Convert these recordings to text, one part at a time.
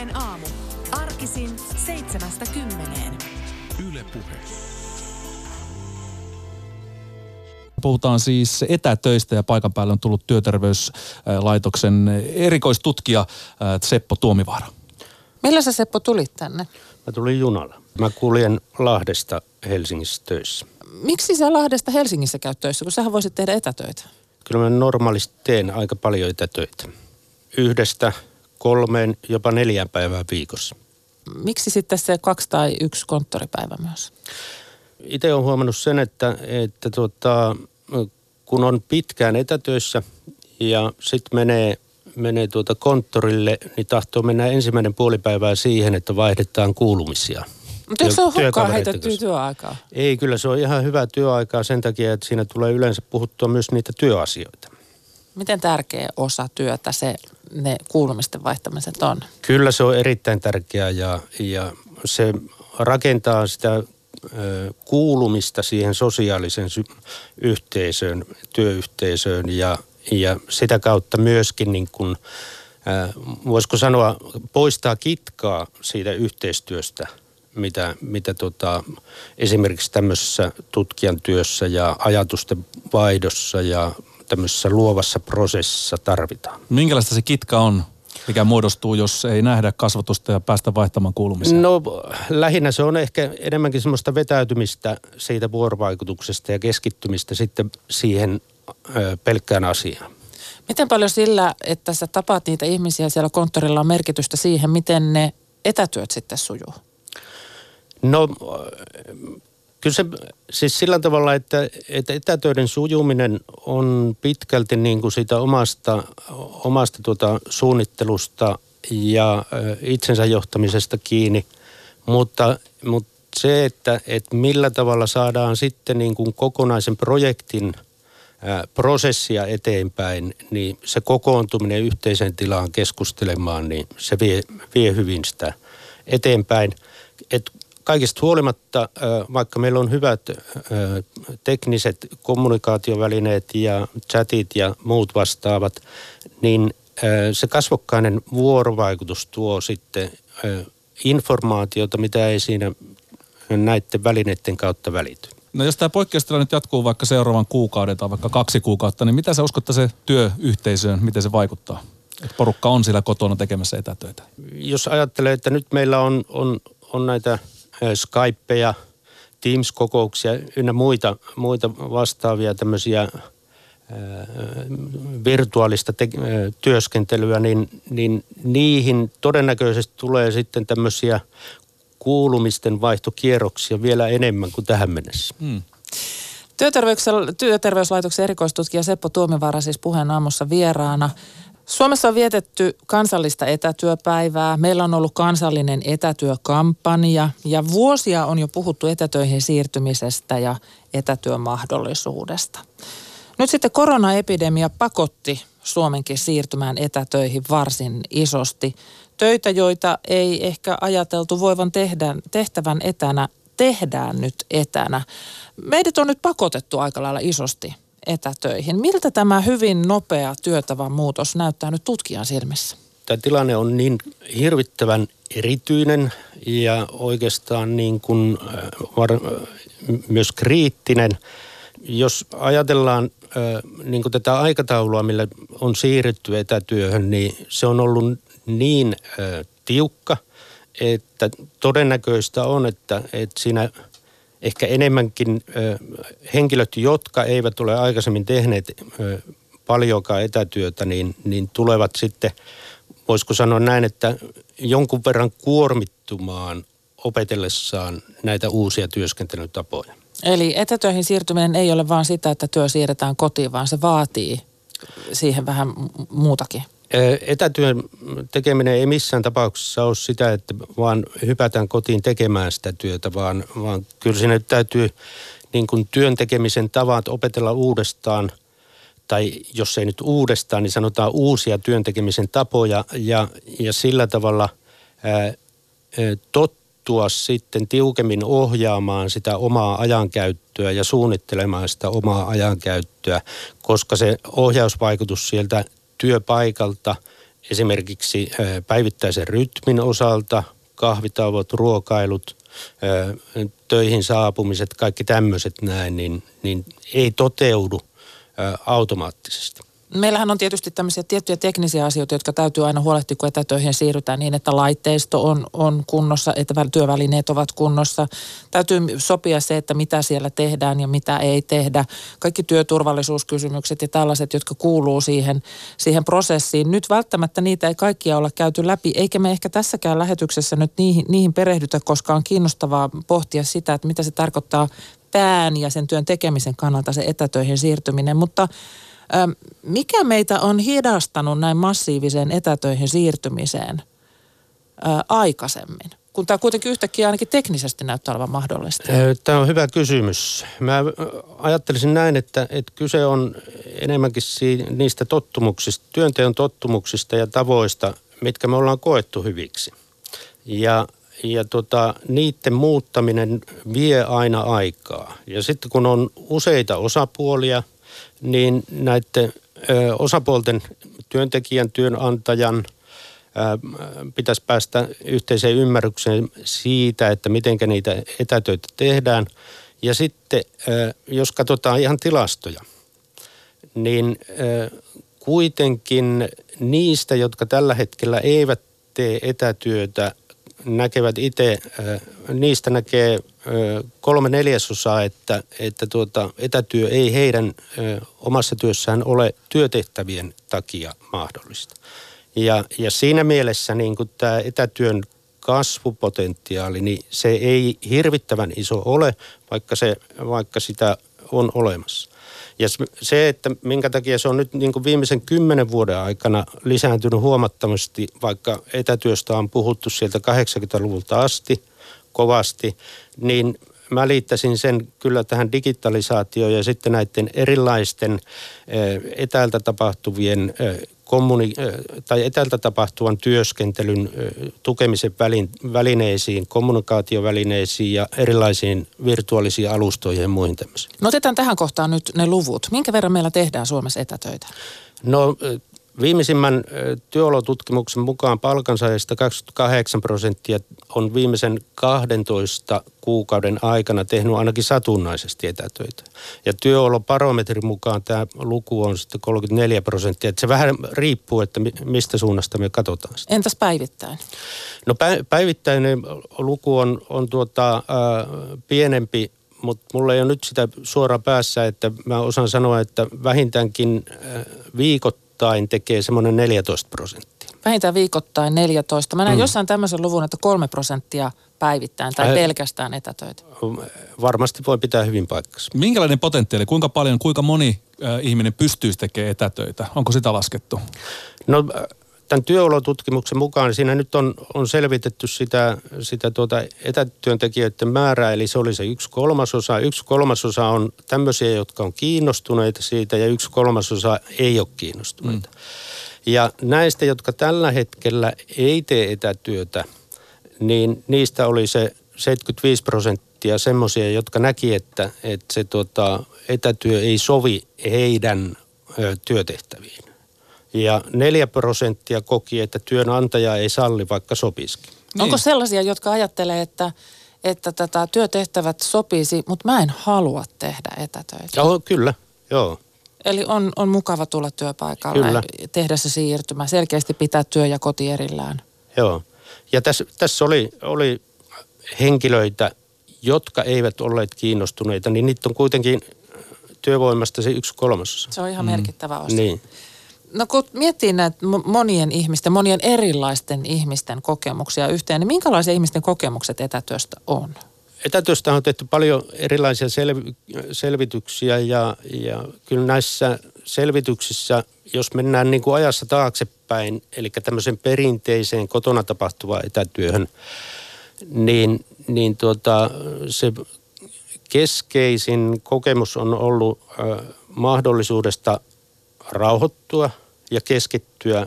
Puheen aamu. Arkisin seitsemästä kymmeneen. Yle Puhe. Puhutaan siis etätöistä ja paikan päälle on tullut työterveyslaitoksen erikoistutkija äh, Seppo Tuomivaara. Millä sä Seppo tulit tänne? Mä tulin junalla. Mä kuljen Lahdesta Helsingissä töissä. Miksi sä Lahdesta Helsingissä käyt töissä, kun sähän voisit tehdä etätöitä? Kyllä mä normaalisti teen aika paljon etätöitä. Yhdestä kolmeen, jopa neljään päivään viikossa. Miksi sitten se kaksi tai yksi konttoripäivä myös? Itse olen huomannut sen, että, että tuota, kun on pitkään etätöissä ja sitten menee, menee tuota konttorille, niin tahtoo mennä ensimmäinen puolipäivää siihen, että vaihdetaan kuulumisia. Mutta eikö se ole työkavereiden heitettyä työaikaa? Ei, kyllä se on ihan hyvää työaikaa sen takia, että siinä tulee yleensä puhuttua myös niitä työasioita. Miten tärkeä osa työtä se ne kuulumisten vaihtamiset on? Kyllä se on erittäin tärkeää ja, ja se rakentaa sitä kuulumista siihen sosiaaliseen sy- yhteisöön, työyhteisöön ja, ja sitä kautta myöskin niin kuin, voisiko sanoa, poistaa kitkaa siitä yhteistyöstä, mitä, mitä tota, esimerkiksi tämmöisessä tutkijan työssä ja ajatusten vaihdossa ja tämmöisessä luovassa prosessissa tarvitaan. Minkälaista se kitka on, mikä muodostuu, jos ei nähdä kasvatusta ja päästä vaihtamaan kuulumisia? No lähinnä se on ehkä enemmänkin semmoista vetäytymistä siitä vuorovaikutuksesta ja keskittymistä sitten siihen pelkkään asiaan. Miten paljon sillä, että sä tapaat niitä ihmisiä siellä konttorilla on merkitystä siihen, miten ne etätyöt sitten sujuu? No kyllä se siis sillä tavalla, että, että etätöiden sujuminen on pitkälti niin kuin siitä omasta, omasta tuota suunnittelusta ja itsensä johtamisesta kiinni, mutta, mutta se, että, että millä tavalla saadaan sitten niin kuin kokonaisen projektin prosessia eteenpäin, niin se kokoontuminen yhteiseen tilaan keskustelemaan, niin se vie, vie hyvin sitä eteenpäin. Et kaikista huolimatta, vaikka meillä on hyvät tekniset kommunikaatiovälineet ja chatit ja muut vastaavat, niin se kasvokkainen vuorovaikutus tuo sitten informaatiota, mitä ei siinä näiden välineiden kautta välity. No jos tämä poikkeustilanne nyt jatkuu vaikka seuraavan kuukauden tai vaikka kaksi kuukautta, niin mitä sä uskot, että se työyhteisöön, miten se vaikuttaa? Että porukka on siellä kotona tekemässä etätöitä. Jos ajattelee, että nyt meillä on, on, on näitä Skypeja, Teams-kokouksia ynnä muita, muita vastaavia tämmöisiä virtuaalista te- työskentelyä, niin, niin niihin todennäköisesti tulee sitten tämmöisiä kuulumisten vaihtokierroksia vielä enemmän kuin tähän mennessä. Hmm. Työterveyslaitoksen erikoistutkija Seppo Tuomivaara siis puheen aamussa vieraana. Suomessa on vietetty kansallista etätyöpäivää. Meillä on ollut kansallinen etätyökampanja ja vuosia on jo puhuttu etätöihin siirtymisestä ja etätyömahdollisuudesta. Nyt sitten koronaepidemia pakotti Suomenkin siirtymään etätöihin varsin isosti. Töitä, joita ei ehkä ajateltu voivan tehdä, tehtävän etänä, tehdään nyt etänä. Meidät on nyt pakotettu aika lailla isosti etätöihin. Miltä tämä hyvin nopea työtavan muutos näyttää nyt tutkijan silmissä? Tämä tilanne on niin hirvittävän erityinen ja oikeastaan niin kuin, äh, var, äh, myös kriittinen. Jos ajatellaan äh, niin kuin tätä aikataulua, millä on siirrytty etätyöhön, niin se on ollut niin tiukka, että todennäköistä on, että, että siinä ehkä enemmänkin henkilöt, jotka eivät ole aikaisemmin tehneet paljonkaan etätyötä, niin, niin tulevat sitten, voisiko sanoa näin, että jonkun verran kuormittumaan opetellessaan näitä uusia työskentelytapoja. Eli etätöihin siirtyminen ei ole vain sitä, että työ siirretään kotiin, vaan se vaatii siihen vähän muutakin. Etätyön tekeminen ei missään tapauksessa ole sitä, että vaan hypätään kotiin tekemään sitä työtä, vaan, vaan kyllä siinä nyt täytyy niin kuin työn tekemisen tavat opetella uudestaan, tai jos ei nyt uudestaan, niin sanotaan uusia työn tekemisen tapoja ja, ja sillä tavalla ää, tottua sitten tiukemmin ohjaamaan sitä omaa ajankäyttöä ja suunnittelemaan sitä omaa ajankäyttöä, koska se ohjausvaikutus sieltä työpaikalta esimerkiksi päivittäisen rytmin osalta, kahvitauot, ruokailut, töihin saapumiset, kaikki tämmöiset näin, niin, niin ei toteudu automaattisesti. Meillähän on tietysti tämmöisiä tiettyjä teknisiä asioita, jotka täytyy aina huolehtia, kun etätöihin siirrytään niin, että laitteisto on, on kunnossa, että työvälineet ovat kunnossa. Täytyy sopia se, että mitä siellä tehdään ja mitä ei tehdä. Kaikki työturvallisuuskysymykset ja tällaiset, jotka kuuluu siihen, siihen prosessiin. Nyt välttämättä niitä ei kaikkia olla käyty läpi, eikä me ehkä tässäkään lähetyksessä nyt niihin, niihin perehdytä, koska on kiinnostavaa pohtia sitä, että mitä se tarkoittaa pään ja sen työn tekemisen kannalta se etätöihin siirtyminen. Mutta mikä meitä on hidastanut näin massiiviseen etätöihin siirtymiseen aikaisemmin? Kun tämä kuitenkin yhtäkkiä ainakin teknisesti näyttää olevan mahdollista. Tämä on hyvä kysymys. Mä ajattelisin näin, että, että kyse on enemmänkin niistä tottumuksista, työnteon tottumuksista ja tavoista, mitkä me ollaan koettu hyviksi. Ja, ja tota, niiden muuttaminen vie aina aikaa. Ja sitten kun on useita osapuolia – niin näiden osapuolten työntekijän, työnantajan pitäisi päästä yhteiseen ymmärrykseen siitä, että miten niitä etätöitä tehdään. Ja sitten, jos katsotaan ihan tilastoja, niin kuitenkin niistä, jotka tällä hetkellä eivät tee etätyötä, näkevät itse, niistä näkee kolme neljäsosaa, että, että tuota, etätyö ei heidän omassa työssään ole työtehtävien takia mahdollista. Ja, ja siinä mielessä niin kuin tämä etätyön kasvupotentiaali, niin se ei hirvittävän iso ole, vaikka, se, vaikka sitä on olemassa. Ja se, että minkä takia se on nyt niin kuin viimeisen kymmenen vuoden aikana lisääntynyt huomattavasti, vaikka etätyöstä on puhuttu sieltä 80-luvulta asti kovasti, niin mä liittäisin sen kyllä tähän digitalisaatioon ja sitten näiden erilaisten eh, etäältä tapahtuvien eh, kommuni- tai etäältä tapahtuvan työskentelyn tukemisen välin, välineisiin, kommunikaatiovälineisiin ja erilaisiin virtuaalisiin alustoihin ja muihin tämmöisiin. No otetaan tähän kohtaan nyt ne luvut. Minkä verran meillä tehdään Suomessa etätöitä? No Viimeisimmän työolotutkimuksen mukaan palkansaajista 28 prosenttia on viimeisen 12 kuukauden aikana tehnyt ainakin satunnaisesti etätöitä. Ja työoloparometrin mukaan tämä luku on sitten 34 prosenttia. Että se vähän riippuu, että mistä suunnasta me katsotaan sitä. Entäs päivittäin? No päivittäinen luku on, on tuota, äh, pienempi mutta mulla ei ole nyt sitä suoraan päässä, että mä osaan sanoa, että vähintäänkin äh, viikot viikoittain tekee semmoinen 14 prosenttia. Vähintään viikoittain 14. Mä näen mm. jossain tämmöisen luvun, että kolme prosenttia päivittäin tai äh, pelkästään etätöitä. Varmasti voi pitää hyvin paikkansa. Minkälainen potentiaali, kuinka paljon, kuinka moni äh, ihminen pystyisi tekemään etätöitä? Onko sitä laskettu? No tämän työolotutkimuksen mukaan siinä nyt on, on selvitetty sitä, sitä tuota etätyöntekijöiden määrää, eli se oli se yksi kolmasosa. Yksi kolmasosa on tämmöisiä, jotka on kiinnostuneita siitä ja yksi kolmasosa ei ole kiinnostuneita. Mm. Ja näistä, jotka tällä hetkellä ei tee etätyötä, niin niistä oli se 75 prosenttia semmoisia, jotka näki, että, että se tuota, etätyö ei sovi heidän ö, työtehtäviin ja 4 prosenttia koki, että työnantaja ei salli, vaikka sopisikin. Niin. Onko sellaisia, jotka ajattelee, että, että tätä työtehtävät sopisi, mutta mä en halua tehdä etätöitä? Joo, kyllä, joo. Eli on, on mukava tulla työpaikalle, kyllä. tehdä se siirtymä, selkeästi pitää työ ja koti erillään. Joo, ja tässä, tässä oli, oli henkilöitä, jotka eivät olleet kiinnostuneita, niin niitä on kuitenkin työvoimasta se yksi kolmasosa. Se on ihan mm. merkittävä osa. Niin. No kun miettii näitä monien ihmisten, monien erilaisten ihmisten kokemuksia yhteen, niin minkälaisia ihmisten kokemukset etätyöstä on? Etätyöstä on tehty paljon erilaisia selvi- selvityksiä ja, ja kyllä näissä selvityksissä, jos mennään niin kuin ajassa taaksepäin, eli tämmöisen perinteiseen kotona tapahtuvaan etätyöhön, niin, niin tuota, se keskeisin kokemus on ollut äh, mahdollisuudesta rauhoittua ja keskittyä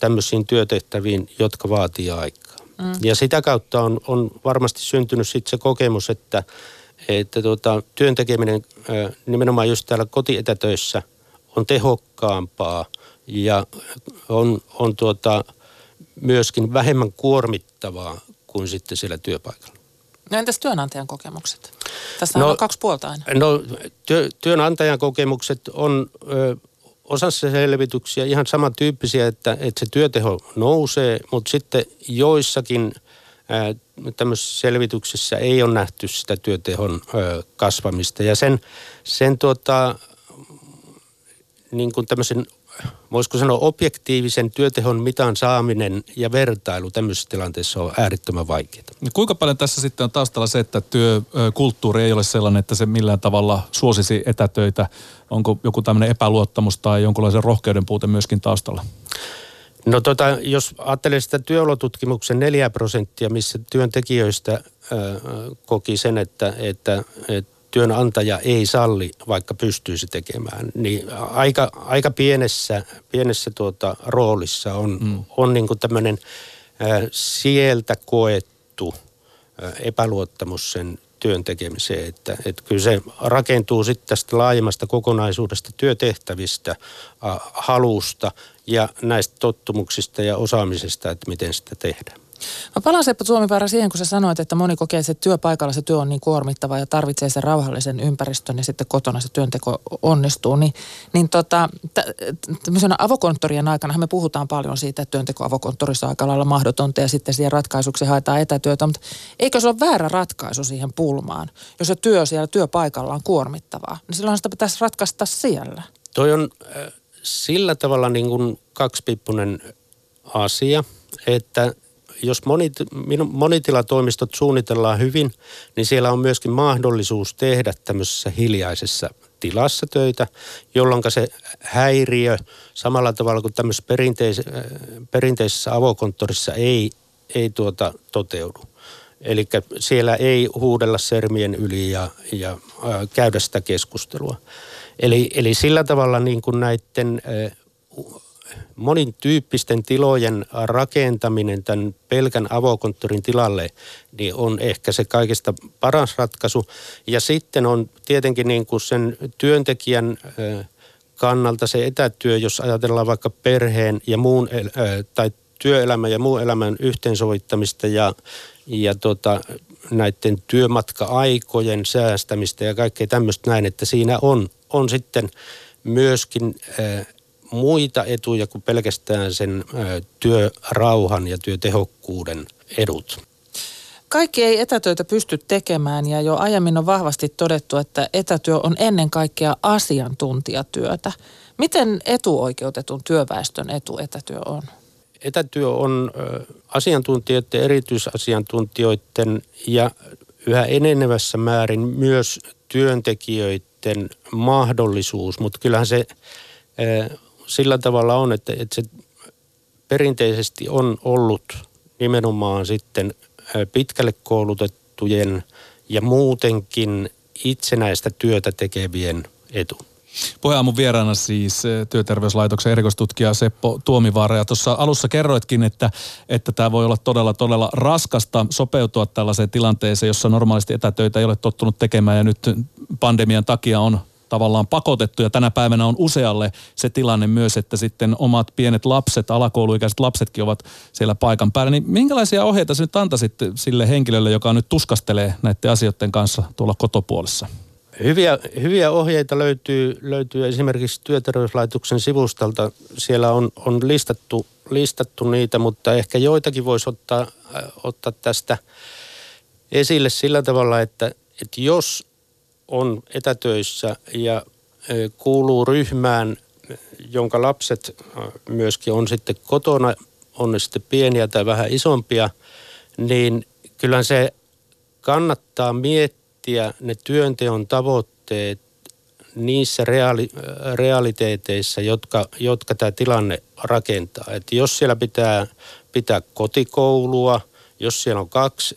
tämmöisiin työtehtäviin, jotka vaatii aikaa. Mm. Ja sitä kautta on, on varmasti syntynyt sitten se kokemus, että, että tuota, työn tekeminen nimenomaan just täällä kotietätöissä on tehokkaampaa ja on, on tuota, myöskin vähemmän kuormittavaa kuin sitten siellä työpaikalla. No entäs työnantajan kokemukset? Tässä no, on kaksi puolta aina. No työ, työnantajan kokemukset on ö, osassa selvityksiä ihan samantyyppisiä, että, että se työteho nousee, mutta sitten joissakin tämmöisissä selvityksissä ei ole nähty sitä työtehon ö, kasvamista. Ja sen, sen tuota, niin kuin tämmöisen voisiko sanoa objektiivisen työtehon mitan saaminen ja vertailu tämmöisessä tilanteessa on äärettömän vaikeaa. Niin kuinka paljon tässä sitten on taustalla se, että työkulttuuri ei ole sellainen, että se millään tavalla suosisi etätöitä? Onko joku tämmöinen epäluottamus tai jonkunlaisen rohkeuden puute myöskin taustalla? No tota, jos ajattelee sitä työolotutkimuksen 4 prosenttia, missä työntekijöistä äh, koki sen, että, että, että työnantaja ei salli, vaikka pystyisi tekemään. Niin aika, aika pienessä, pienessä tuota roolissa on, mm. on niin kuin tämmöinen sieltä koettu epäluottamus sen työn tekemiseen. Että, että kyllä se rakentuu sitten tästä laajemmasta kokonaisuudesta työtehtävistä, halusta ja näistä tottumuksista ja osaamisesta, että miten sitä tehdään. Mä palaan Seppo Suomivaara siihen, kun sä sanoit, että moni kokee, että työpaikalla se työ on niin kuormittava ja tarvitsee sen rauhallisen ympäristön ja sitten kotona se työnteko onnistuu. Niin, niin tota, tämmöisenä avokonttorien aikana me puhutaan paljon siitä, että työnteko avokonttorissa on aika lailla mahdotonta ja sitten siihen ratkaisuksi haetaan etätyötä. Mutta eikö se ole väärä ratkaisu siihen pulmaan, jos se työ siellä työpaikalla on kuormittavaa? Niin silloin sitä pitäisi ratkaista siellä. Toi on äh, sillä tavalla niin kuin kaksipippunen asia, että jos monit, monitilatoimistot suunnitellaan hyvin, niin siellä on myöskin mahdollisuus tehdä tämmöisessä hiljaisessa tilassa töitä, jolloin se häiriö samalla tavalla kuin tämmöisessä perinteis- perinteisessä avokonttorissa ei, ei tuota toteudu. Eli siellä ei huudella sermien yli ja, ja ää, käydä sitä keskustelua. Eli, eli sillä tavalla niin kuin näiden ää, monityyppisten tilojen rakentaminen tämän pelkän avokonttorin tilalle niin on ehkä se kaikista paras ratkaisu. Ja sitten on tietenkin niin kuin sen työntekijän kannalta se etätyö, jos ajatellaan vaikka perheen ja muun, tai työelämän ja muun elämän yhteensovittamista ja, ja tota, näiden työmatka-aikojen säästämistä ja kaikkea tämmöistä näin, että siinä on, on sitten myöskin muita etuja kuin pelkästään sen työrauhan ja työtehokkuuden edut. Kaikki ei etätöitä pysty tekemään ja jo aiemmin on vahvasti todettu, että etätyö on ennen kaikkea asiantuntijatyötä. Miten etuoikeutetun työväestön etu etätyö on? Etätyö on asiantuntijoiden, erityisasiantuntijoiden ja yhä enenevässä määrin myös työntekijöiden mahdollisuus, mutta kyllähän se sillä tavalla on, että, että se perinteisesti on ollut nimenomaan sitten pitkälle koulutettujen ja muutenkin itsenäistä työtä tekevien etu. Puheaamun vieraana siis työterveyslaitoksen erikoistutkija Seppo Tuomivaara. Ja tuossa alussa kerroitkin, että, että tämä voi olla todella, todella raskasta sopeutua tällaiseen tilanteeseen, jossa normaalisti etätöitä ei ole tottunut tekemään ja nyt pandemian takia on tavallaan pakotettu ja tänä päivänä on usealle se tilanne myös, että sitten omat pienet lapset, alakouluikäiset lapsetkin ovat siellä paikan päällä. Niin minkälaisia ohjeita sä nyt antaisit sille henkilölle, joka nyt tuskastelee näiden asioiden kanssa tuolla kotopuolessa? Hyviä, hyviä ohjeita löytyy, löytyy esimerkiksi työterveyslaitoksen sivustalta. Siellä on, on listattu, listattu niitä, mutta ehkä joitakin voisi ottaa, äh, ottaa tästä esille sillä tavalla, että, että jos on etätöissä ja kuuluu ryhmään, jonka lapset myöskin on sitten kotona, on ne sitten pieniä tai vähän isompia, niin kyllä se kannattaa miettiä ne työnteon tavoitteet niissä reaali, realiteeteissa, jotka, jotka tämä tilanne rakentaa. Et jos siellä pitää pitää kotikoulua, jos siellä on kaksi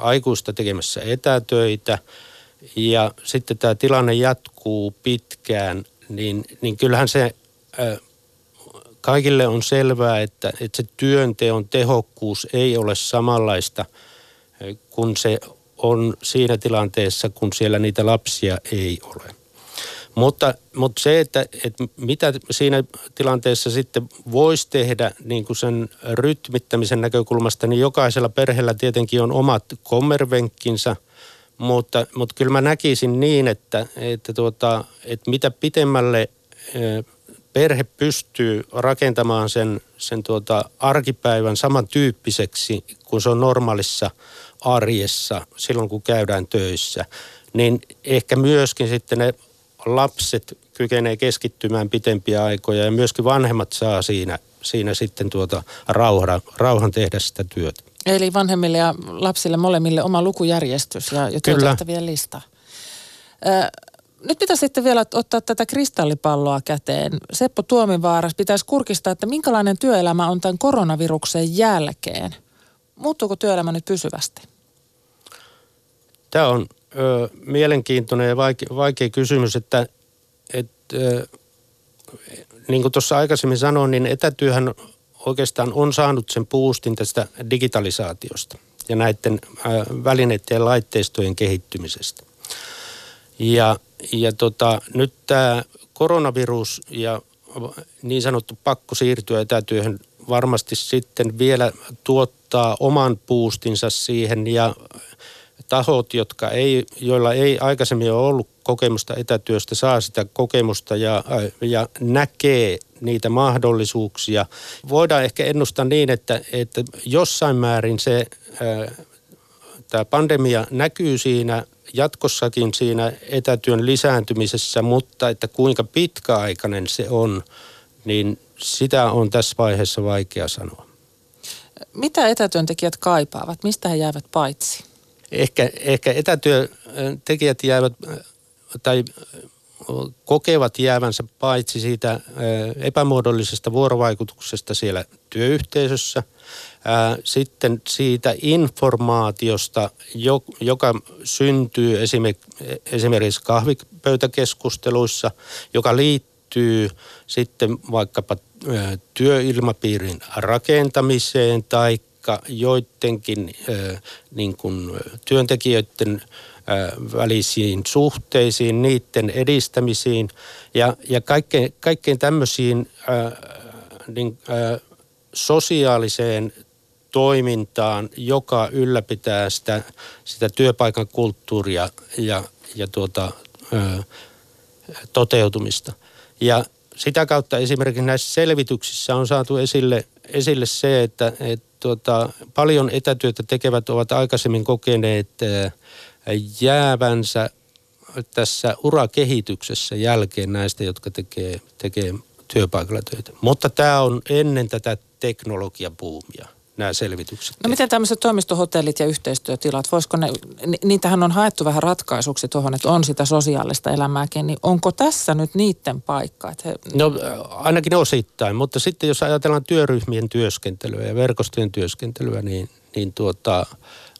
aikuista tekemässä etätöitä – ja sitten tämä tilanne jatkuu pitkään, niin, niin kyllähän se äh, kaikille on selvää, että, että se työnteon tehokkuus ei ole samanlaista kun se on siinä tilanteessa, kun siellä niitä lapsia ei ole. Mutta, mutta se, että, että mitä siinä tilanteessa sitten voisi tehdä niin kuin sen rytmittämisen näkökulmasta, niin jokaisella perheellä tietenkin on omat kommervenkkinsä, mutta, mutta kyllä mä näkisin niin, että, että, tuota, että mitä pitemmälle perhe pystyy rakentamaan sen, sen tuota arkipäivän samantyyppiseksi kuin se on normaalissa arjessa silloin, kun käydään töissä, niin ehkä myöskin sitten ne lapset kykenee keskittymään pitempiä aikoja ja myöskin vanhemmat saa siinä, siinä sitten tuota rauhan, rauhan tehdä sitä työtä. Eli vanhemmille ja lapsille molemmille oma lukujärjestys ja, ja työtehtävien lista. Ö, nyt pitäisi sitten vielä ottaa tätä kristallipalloa käteen. Seppo Tuomivaaras pitäisi kurkistaa, että minkälainen työelämä on tämän koronaviruksen jälkeen. Muuttuuko työelämä nyt pysyvästi? Tämä on ö, mielenkiintoinen ja vaikea, vaikea kysymys, että et, ö, niin kuin tuossa aikaisemmin sanoin, niin etätyöhän oikeastaan on saanut sen puustin tästä digitalisaatiosta ja näiden ö, välineiden ja laitteistojen kehittymisestä. Ja, ja tota, nyt tämä koronavirus ja niin sanottu pakko siirtyä etätyöhön varmasti sitten vielä tuottaa oman puustinsa siihen ja tahot, jotka ei, joilla ei aikaisemmin ole ollut kokemusta etätyöstä, saa sitä kokemusta ja, ja näkee niitä mahdollisuuksia. Voidaan ehkä ennustaa niin, että, että jossain määrin se tämä pandemia näkyy siinä jatkossakin siinä etätyön lisääntymisessä, mutta että kuinka pitkäaikainen se on, niin sitä on tässä vaiheessa vaikea sanoa. Mitä etätyöntekijät kaipaavat? Mistä he jäävät paitsi? Ehkä, ehkä etätyötekijät jäävät tai kokevat jäävänsä paitsi siitä epämuodollisesta vuorovaikutuksesta siellä työyhteisössä, sitten siitä informaatiosta, joka syntyy esimerkiksi kahvipöytäkeskusteluissa, joka liittyy sitten vaikkapa työilmapiirin rakentamiseen tai joidenkin niin kuin työntekijöiden välisiin suhteisiin, niiden edistämisiin ja, ja kaikkein, kaikkein tämmöisiin niin, sosiaaliseen toimintaan, joka ylläpitää sitä, sitä työpaikan kulttuuria ja, ja tuota, ö, toteutumista. Ja sitä kautta esimerkiksi näissä selvityksissä on saatu esille, esille se, että et, tuota, paljon etätyötä tekevät ovat aikaisemmin kokeneet jäävänsä tässä urakehityksessä jälkeen näistä, jotka tekee, tekee työpaikalla töitä. Mutta tämä on ennen tätä teknologiapuumia nämä selvitykset. No miten tämmöiset toimistohotellit ja yhteistyötilat, voisiko ne, niitähän on haettu vähän ratkaisuksi tuohon, että on sitä sosiaalista elämääkin, niin onko tässä nyt niiden paikka? Että he... No ainakin osittain, mutta sitten jos ajatellaan työryhmien työskentelyä ja verkostojen työskentelyä, niin, niin tuota,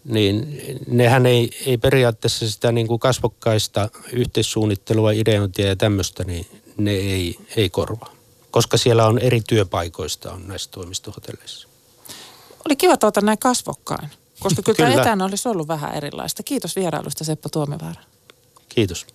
niin nehän ei, ei periaatteessa sitä niin kuin kasvokkaista yhteissuunnittelua, ideointia ja tämmöistä, niin ne ei, ei korvaa. Koska siellä on eri työpaikoista on näissä toimistohotelleissa. Oli kiva tavata näin kasvokkain, koska kyllä, kyllä. etänä olisi ollut vähän erilaista. Kiitos vierailusta Seppo Tuomivaara. Kiitos.